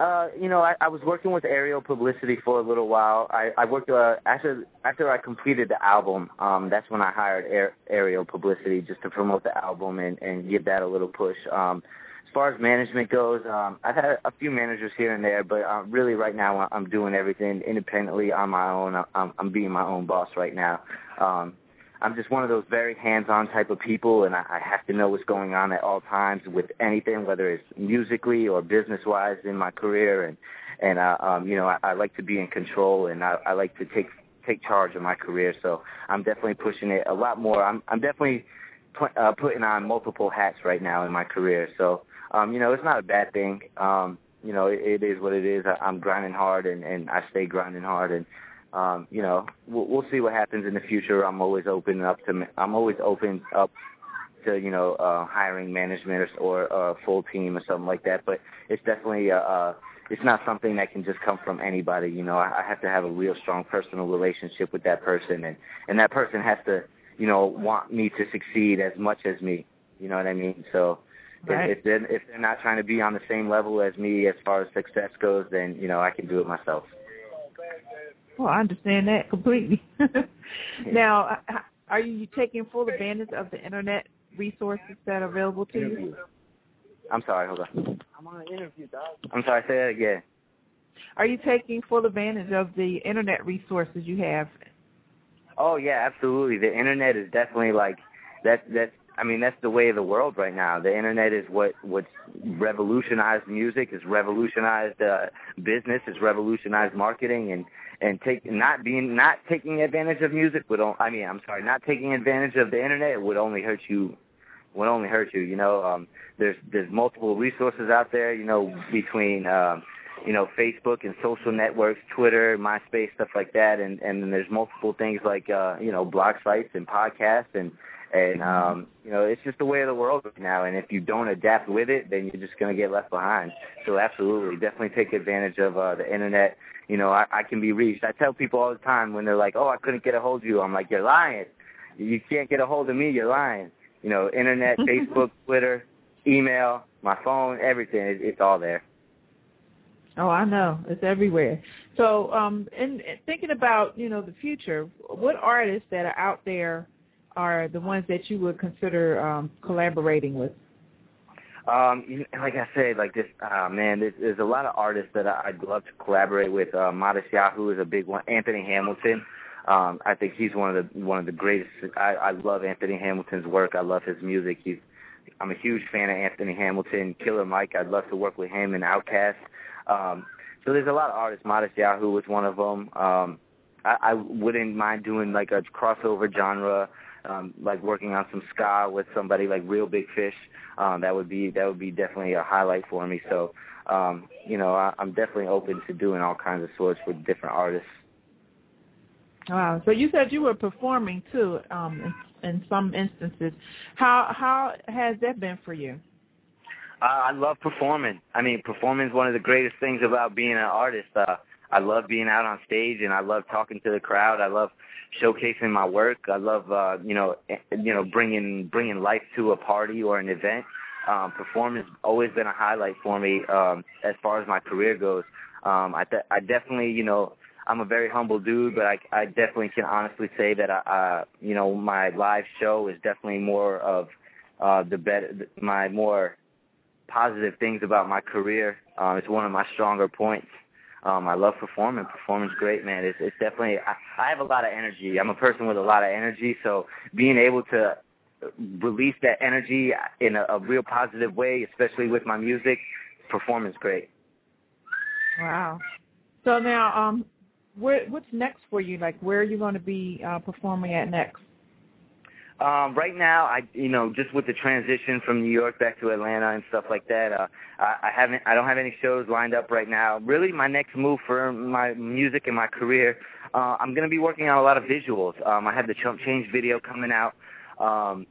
Speaker 4: uh, you know, I, I was working with Aerial Publicity for a little while. I, I worked uh, after after I completed the album. Um, that's when I hired Aerial Publicity just to promote the album and and give that a little push. Um, as far as management goes, um, I've had a few managers here and there, but uh, really right now I'm doing everything independently on my own. I'm, I'm being my own boss right now. Um, I'm just one of those very hands-on type of people, and I, I have to know what's going on at all times with anything, whether it's musically or business-wise in my career. And and uh, um, you know, I, I like to be in control, and I, I like to take take charge of my career. So I'm definitely pushing it a lot more. I'm I'm definitely put, uh, putting on multiple hats right now in my career. So um, you know, it's not a bad thing. Um, you know, it, it is what it is. I, I'm grinding hard, and and I stay grinding hard, and um, you know, we'll, we'll see what happens in the future. I'm always open up to. I'm always open up to you know uh, hiring management or, or a full team or something like that. But it's definitely uh, uh, it's not something that can just come from anybody. You know, I, I have to have a real strong personal relationship with that person, and and that person has to you know want me to succeed as much as me. You know what I mean? So.
Speaker 3: Right.
Speaker 4: If, if they're if they're not trying to be on the same level as me as far as success goes, then you know I can do it myself.
Speaker 3: Well, I understand that completely. now, uh, are you taking full advantage of the internet resources that are available to you?
Speaker 4: I'm sorry, hold on.
Speaker 7: I'm on an interview, dog.
Speaker 4: I'm sorry, say that again.
Speaker 3: Are you taking full advantage of the internet resources you have?
Speaker 4: Oh yeah, absolutely. The internet is definitely like that. That's I mean that's the way of the world right now. The internet is what what's revolutionized music, has revolutionized uh, business, has revolutionized marketing, and and take not being not taking advantage of music would. I mean, I'm sorry, not taking advantage of the internet would only hurt you. Would only hurt you. You know, um, there's there's multiple resources out there. You know, between um, you know Facebook and social networks, Twitter, MySpace, stuff like that, and and then there's multiple things like uh, you know blog sites and podcasts and and um, you know it's just the way of the world right now. And if you don't adapt with it, then you're just going to get left behind. So absolutely, definitely take advantage of uh, the internet. You know, I, I can be reached. I tell people all the time when they're like, "Oh, I couldn't get a hold of you," I'm like, "You're lying. You can't get a hold of me. You're lying." You know, internet, Facebook, Twitter, email, my phone, everything. It, it's all there.
Speaker 3: Oh, I know. It's everywhere. So, um, in, in thinking about, you know, the future, what artists that are out there are the ones that you would consider um, collaborating with?
Speaker 4: Um, like I said, like this, uh, man, there's, there's a lot of artists that I, I'd love to collaborate with. Uh, Modest Yahoo is a big one. Anthony Hamilton, um, I think he's one of the one of the greatest. I, I love Anthony Hamilton's work. I love his music. He's, I'm a huge fan of Anthony Hamilton. Killer Mike, I'd love to work with him and Outkast. Um, so there's a lot of artists. Modest Yahoo was one of them. Um, I, I wouldn't mind doing like a crossover genre um, like working on some ska with somebody like Reel Big Fish. Um, that would be that would be definitely a highlight for me. So, um, you know, I, I'm definitely open to doing all kinds of sorts with different artists.
Speaker 3: Wow. So you said you were performing too, um, in, in some instances. How how has that been for you?
Speaker 4: Uh, I love performing. I mean, performing is one of the greatest things about being an artist. Uh, I love being out on stage, and I love talking to the crowd. I love showcasing my work. I love uh, you know eh, you know bringing bringing life to a party or an event. Um, performance always been a highlight for me um, as far as my career goes. Um, I de- I definitely you know I'm a very humble dude, but I I definitely can honestly say that I, uh, you know my live show is definitely more of uh, the better my more positive things about my career. Um, it's one of my stronger points. Um, I love performing. Performing's great, man. It's, it's definitely. I, I have a lot of energy. I'm a person with a lot of energy, so being able to release that energy in a, a real positive way, especially with my music, performance great.
Speaker 3: Wow. So now, um, where, what's next for you? Like, where are you going to be uh, performing at next?
Speaker 4: Um, right now, I you know just with the transition from New York back to Atlanta and stuff like that, uh, I, I haven't I don't have any shows lined up right now. Really, my next move for my music and my career, uh, I'm going to be working on a lot of visuals. Um, I have the Chump Change video coming out um,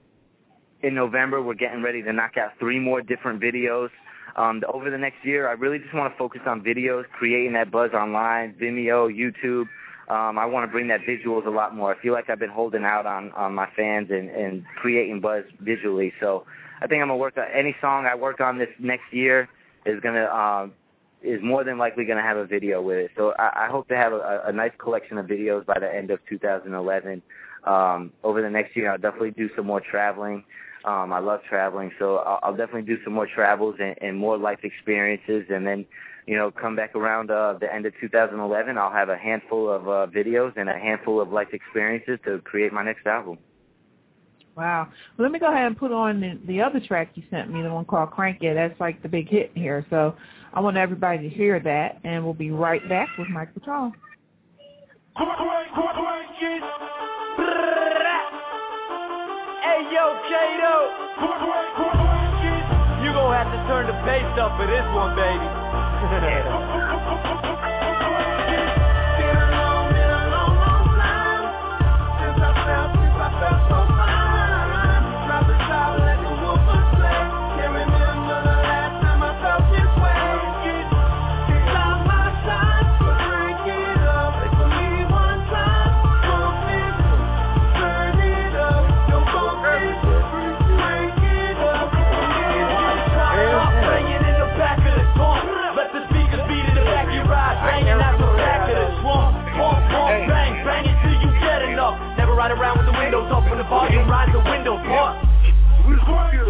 Speaker 4: in November. We're getting ready to knock out three more different videos. Um, over the next year, I really just want to focus on videos, creating that buzz online, Vimeo, YouTube um, I want to bring that visuals a lot more. I feel like I've been holding out on on my fans and and creating buzz visually. So I think I'm gonna work on any song I work on this next year is gonna um, is more than likely gonna have a video with it. So I, I hope to have a, a nice collection of videos by the end of 2011. Um, over the next year, I'll definitely do some more traveling. Um, I love traveling, so I'll, I'll definitely do some more travels and, and more life experiences, and then you know, come back around uh, the end of 2011, I'll have a handful of uh, videos and a handful of life experiences to create my next album.
Speaker 3: Wow. Well, let me go ahead and put on the, the other track you sent me, the one called Crank It. That's like the big hit here. So I want everybody to hear that, and we'll be right back with Mike Petrone.
Speaker 8: Hey, yo, Kato. You gonna have to turn the bass up for this one, baby.
Speaker 9: ハハハハ!
Speaker 8: Park and ride the window park.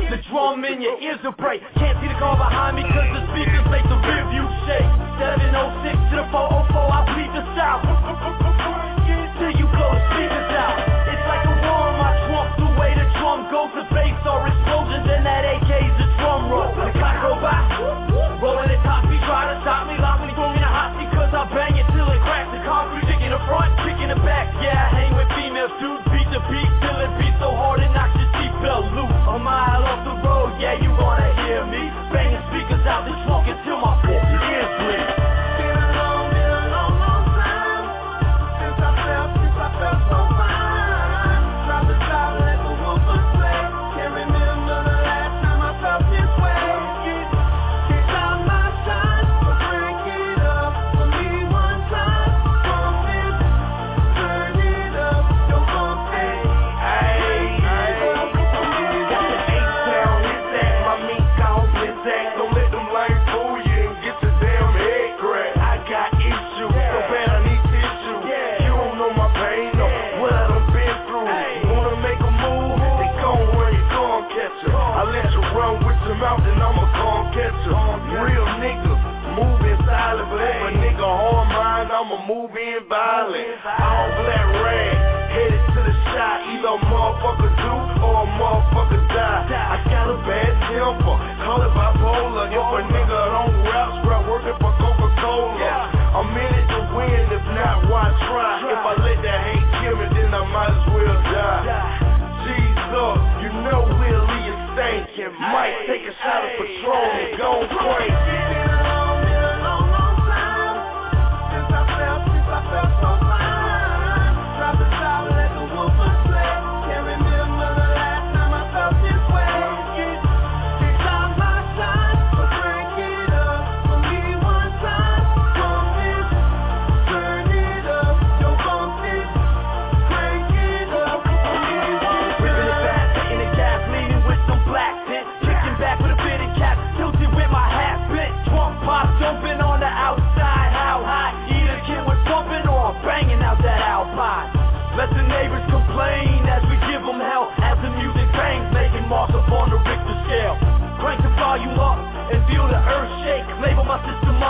Speaker 8: The drum in your ears will break. Can't see the car behind me cause the speakers make the rear view shake. 706 to the 404, I bleed the south. Till you blow the speakers out. It's like a war on my trunk. The way the drum goes, the bass are explosions, and that AK's the drum roll. The clock go by,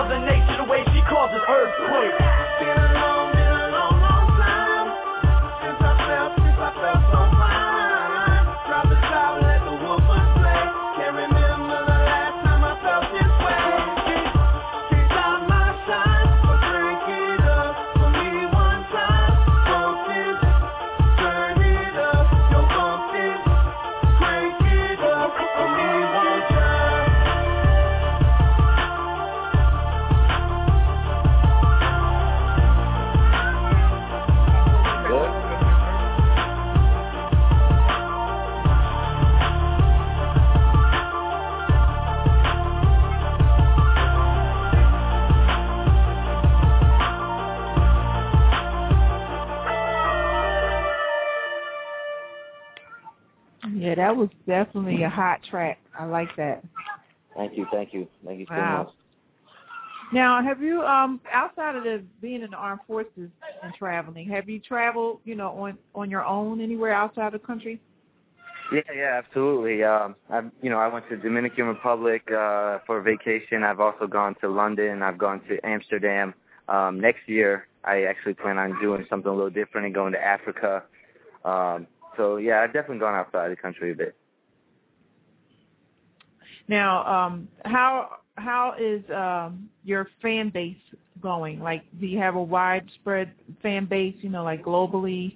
Speaker 8: Mother Nature the way she causes earthquakes.
Speaker 3: Definitely a hot track. I like that.
Speaker 4: Thank you, thank you, thank you so
Speaker 3: Wow.
Speaker 4: much.
Speaker 3: Now, have you um outside of the being in the armed forces and traveling, have you traveled, you know, on on your own anywhere outside the country?
Speaker 4: Yeah, yeah, absolutely. Um, I've, you know, I went to Dominican Republic uh, for vacation. I've also gone to London. I've gone to Amsterdam. Um, next year, I actually plan on doing something a little different and going to Africa. Um, so yeah, I've definitely gone outside the country a bit.
Speaker 3: Now, um how how is um your fan base going? Like do you have a widespread fan base, you know, like globally?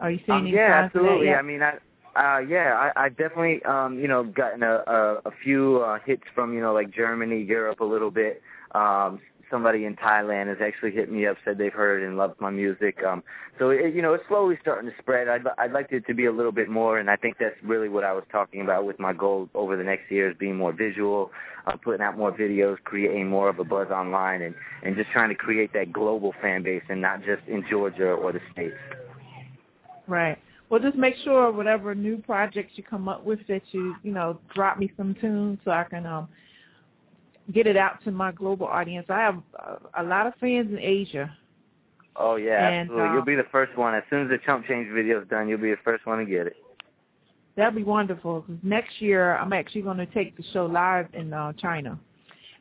Speaker 3: Are you seeing
Speaker 4: Um,
Speaker 3: any
Speaker 4: yeah,
Speaker 3: signs of that
Speaker 4: absolutely. I mean, I, uh, yeah, I, I definitely, um, you know, gotten a, a, a few uh, hits from, you know, like Germany, Europe a little bit. Um, somebody in Thailand has actually hit me up, said they've heard and loved my music. Um, so, it, you know, it's slowly starting to spread. I'd, I'd like it to be a little bit more, and I think that's really what I was talking about with my goal over the next year is being more visual, uh, putting out more videos, creating more of a buzz online, and, and just trying to create that global fan base and not just in Georgia or the States.
Speaker 3: Right. Well, just make sure whatever new projects you come up with that you, you know, drop me some tunes so I can um get it out to my global audience. I have uh, a lot of fans in Asia,
Speaker 4: Oh yeah,
Speaker 3: And,
Speaker 4: absolutely.
Speaker 3: uh,
Speaker 4: you'll be the first one. As soon as the chump change video is done, you'll be the first one to get it.
Speaker 3: That'd be wonderful. 'cause next year, I'm actually going to take the show live in uh, China,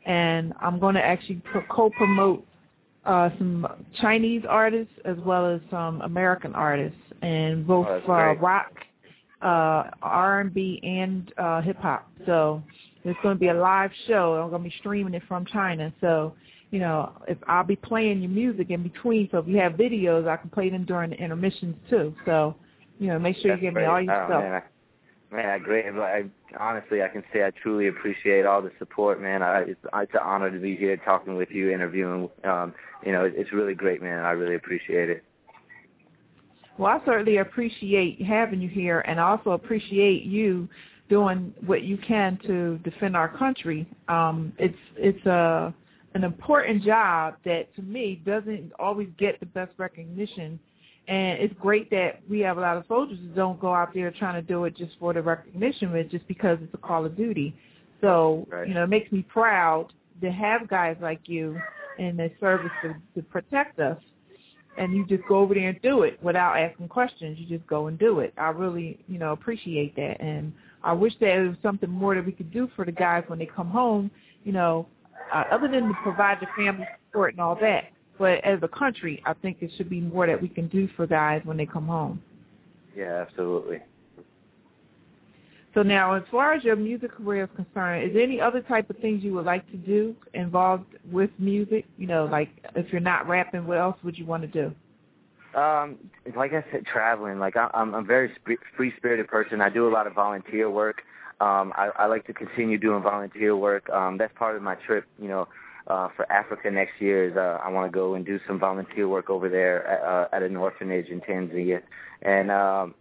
Speaker 3: and I'm going to actually co-promote uh, some Chinese artists as well as some American artists, and both
Speaker 4: Oh,
Speaker 3: uh, rock, uh, R&B, and uh, hip hop. So it's going to be a live show. And I'm going to be streaming it from China. So you know, if I'll be playing your music in between, so if you have videos, I can play them during the intermissions too. So you know, make sure
Speaker 4: That's
Speaker 3: you give me all your
Speaker 4: oh,
Speaker 3: stuff.
Speaker 4: Man, I, man, I great. I, honestly, I can say I truly appreciate all the support, man. I, it's, it's an honor to be here talking with you, interviewing. Um, you know, it's really great, man. I really appreciate it.
Speaker 3: Well, I certainly appreciate having you here, and I also appreciate you doing what you can to defend our country. Um, it's it's a an important job that, to me, doesn't always get the best recognition. And it's great that we have a lot of soldiers who don't go out there trying to do it just for the recognition, but just because it's a call of duty. So,
Speaker 4: Right.
Speaker 3: you know, it makes me proud to have guys like you in the service to, to protect us and you just go over there and do it without asking questions. You just go and do it. I really, you know, appreciate that, and I wish there was something more that we could do for the guys when they come home. You know, uh, other than to provide the family support and all that. But as a country, I think there should be more that we can do for guys when they come home.
Speaker 4: Yeah, absolutely.
Speaker 3: So now, as far as your music career is concerned, is there any other type of things you would like to do involved with music? You know, like if you're not rapping, what else would you want to do?
Speaker 4: Um, like I said, traveling. Like I, I'm, I'm a very sp- free-spirited person. I do a lot of volunteer work. Um, I, I like to continue doing volunteer work. Um, that's part of my trip. You know, uh, for Africa next year is uh, I want to go and do some volunteer work over there at, uh, at an orphanage in Tanzania. And um,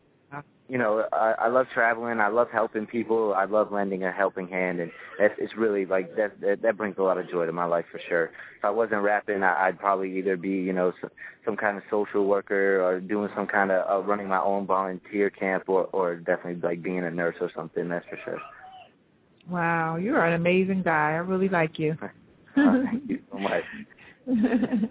Speaker 4: you know, I, I love traveling. I love helping people. I love lending a helping hand, and that's it's really like that, that. That brings a lot of joy to my life for sure. If I wasn't rapping, I, I'd probably either be, you know, some, some kind of social worker or doing some kind of uh, running my own volunteer camp, or or definitely like being a nurse or something. That's for sure.
Speaker 3: Wow, you're an amazing guy. I really like you.
Speaker 4: Thank you so much.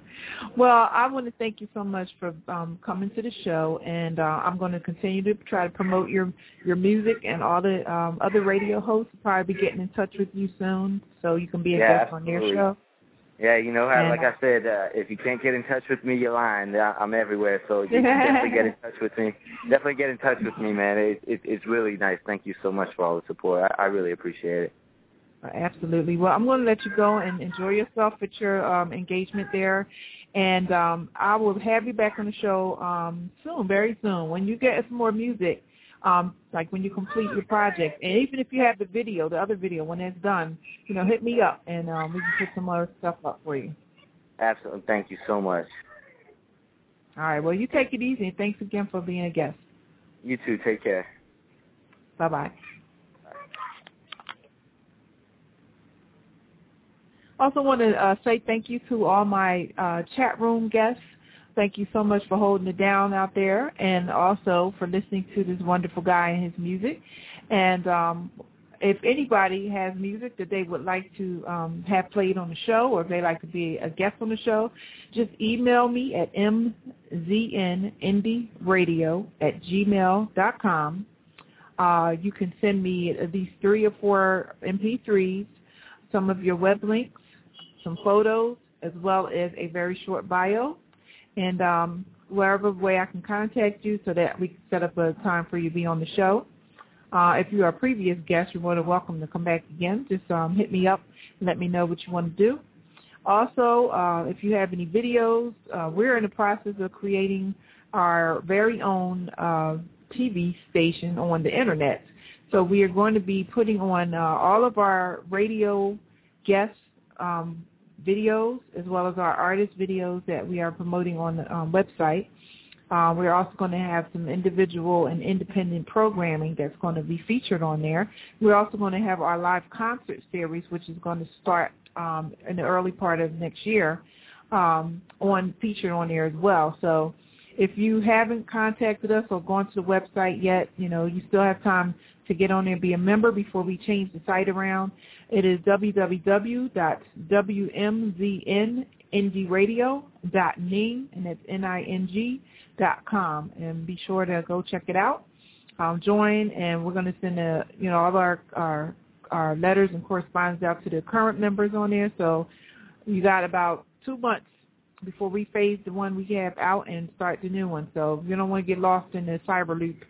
Speaker 3: well, I want to thank you so much for um, coming to the show, and uh, I'm going to continue to try to promote your your music, and all the um, other radio hosts will probably be getting in touch with you soon, so you can be a
Speaker 4: Yeah,
Speaker 3: guest on their show.
Speaker 4: Yeah, you know how, like I said, uh, if you can't get in touch with me, you're lying. I'm everywhere, so you can definitely get in touch with me. Definitely get in touch with me, man. It, it, it's really nice. Thank you so much for all the support. I, I really appreciate it.
Speaker 3: Absolutely. Well, I'm going to let you go and enjoy yourself at your um, engagement there, and um, I will have you back on the show um, soon, very soon, when you get some more music. Um, like when you complete your project, and even if you have the video, the other video, when it's done, you know, hit me up and um, we can put some other stuff up for you.
Speaker 4: Absolutely. Thank you so much.
Speaker 3: All right. Well, you take it easy, and thanks again for being a guest.
Speaker 4: You too. Take care.
Speaker 3: Bye bye I also want to uh, say thank you to all my uh, chat room guests. Thank you so much for holding it down out there and also for listening to this wonderful guy and his music. And um, if anybody has music that they would like to um, have played on the show or if they'd like to be a guest on the show, just email me at mznindyradio at gmail.com. Uh, you can send me at least three or four MP3s, some of your web links, some photos, as well as a very short bio, and um, wherever way I can contact you so that we can set up a time for you to be on the show. Uh, if you are a previous guest, you're more than welcome to come back again. Just um, hit me up and let me know what you want to do. Also, uh, if you have any videos, uh, we're in the process of creating our very own uh, TV station on the internet. So we are going to be putting on uh, all of our radio guests um, videos as well as our artist videos that we are promoting on the um, website. Uh, we're also going to have some individual and independent programming that's going to be featured on there. We're also going to have our live concert series, which is going to start um, in the early part of next year, um, on featured on there as well. So if you haven't contacted us or gone to the website yet, you know, you still have time to get on there and be a member before we change the site around. It is mzningradio.ning, and that's N-I-N-G dot com. And be sure to go check it out. Um, join, and we're going to send a, you know all of our, our our letters and correspondence out to the current members on there. So you got about two months before we phase the one we have out and start the new one. So if you don't want to get lost in the cyber loop,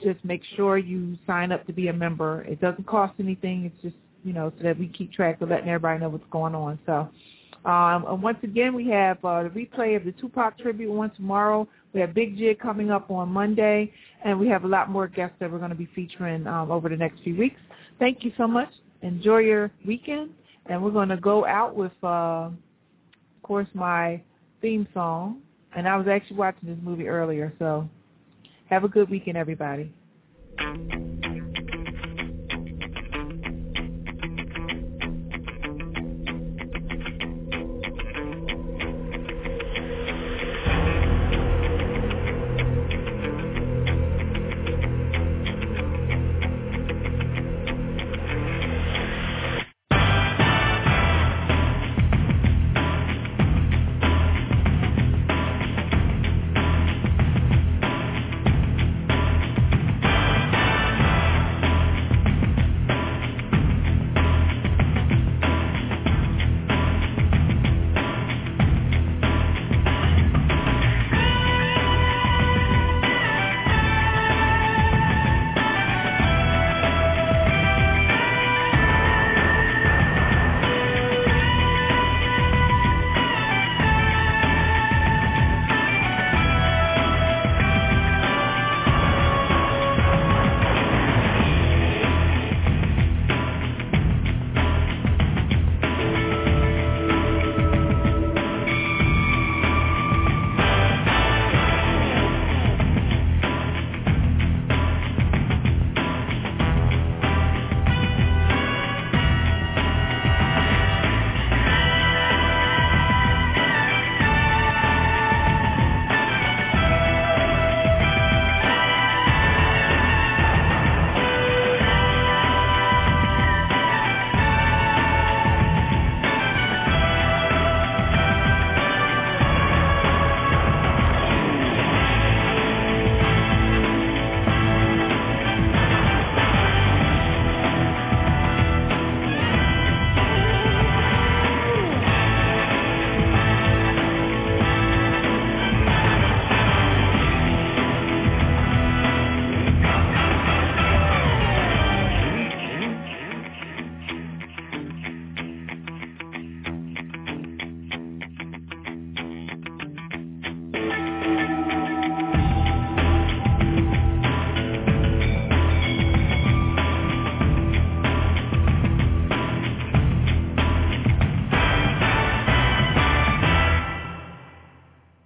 Speaker 3: just make sure you sign up to be a member. It doesn't cost anything. It's just, you know, so that we keep track of letting everybody know what's going on. So um, and once again, we have uh, the replay of the Tupac tribute one tomorrow. We have Big Jig coming up on Monday, and we have a lot more guests that we're going to be featuring um, over the next few weeks. Thank you so much. Enjoy your weekend, and we're going to go out with, uh, of course, my theme song. And I was actually watching this movie earlier, so have a good weekend, everybody.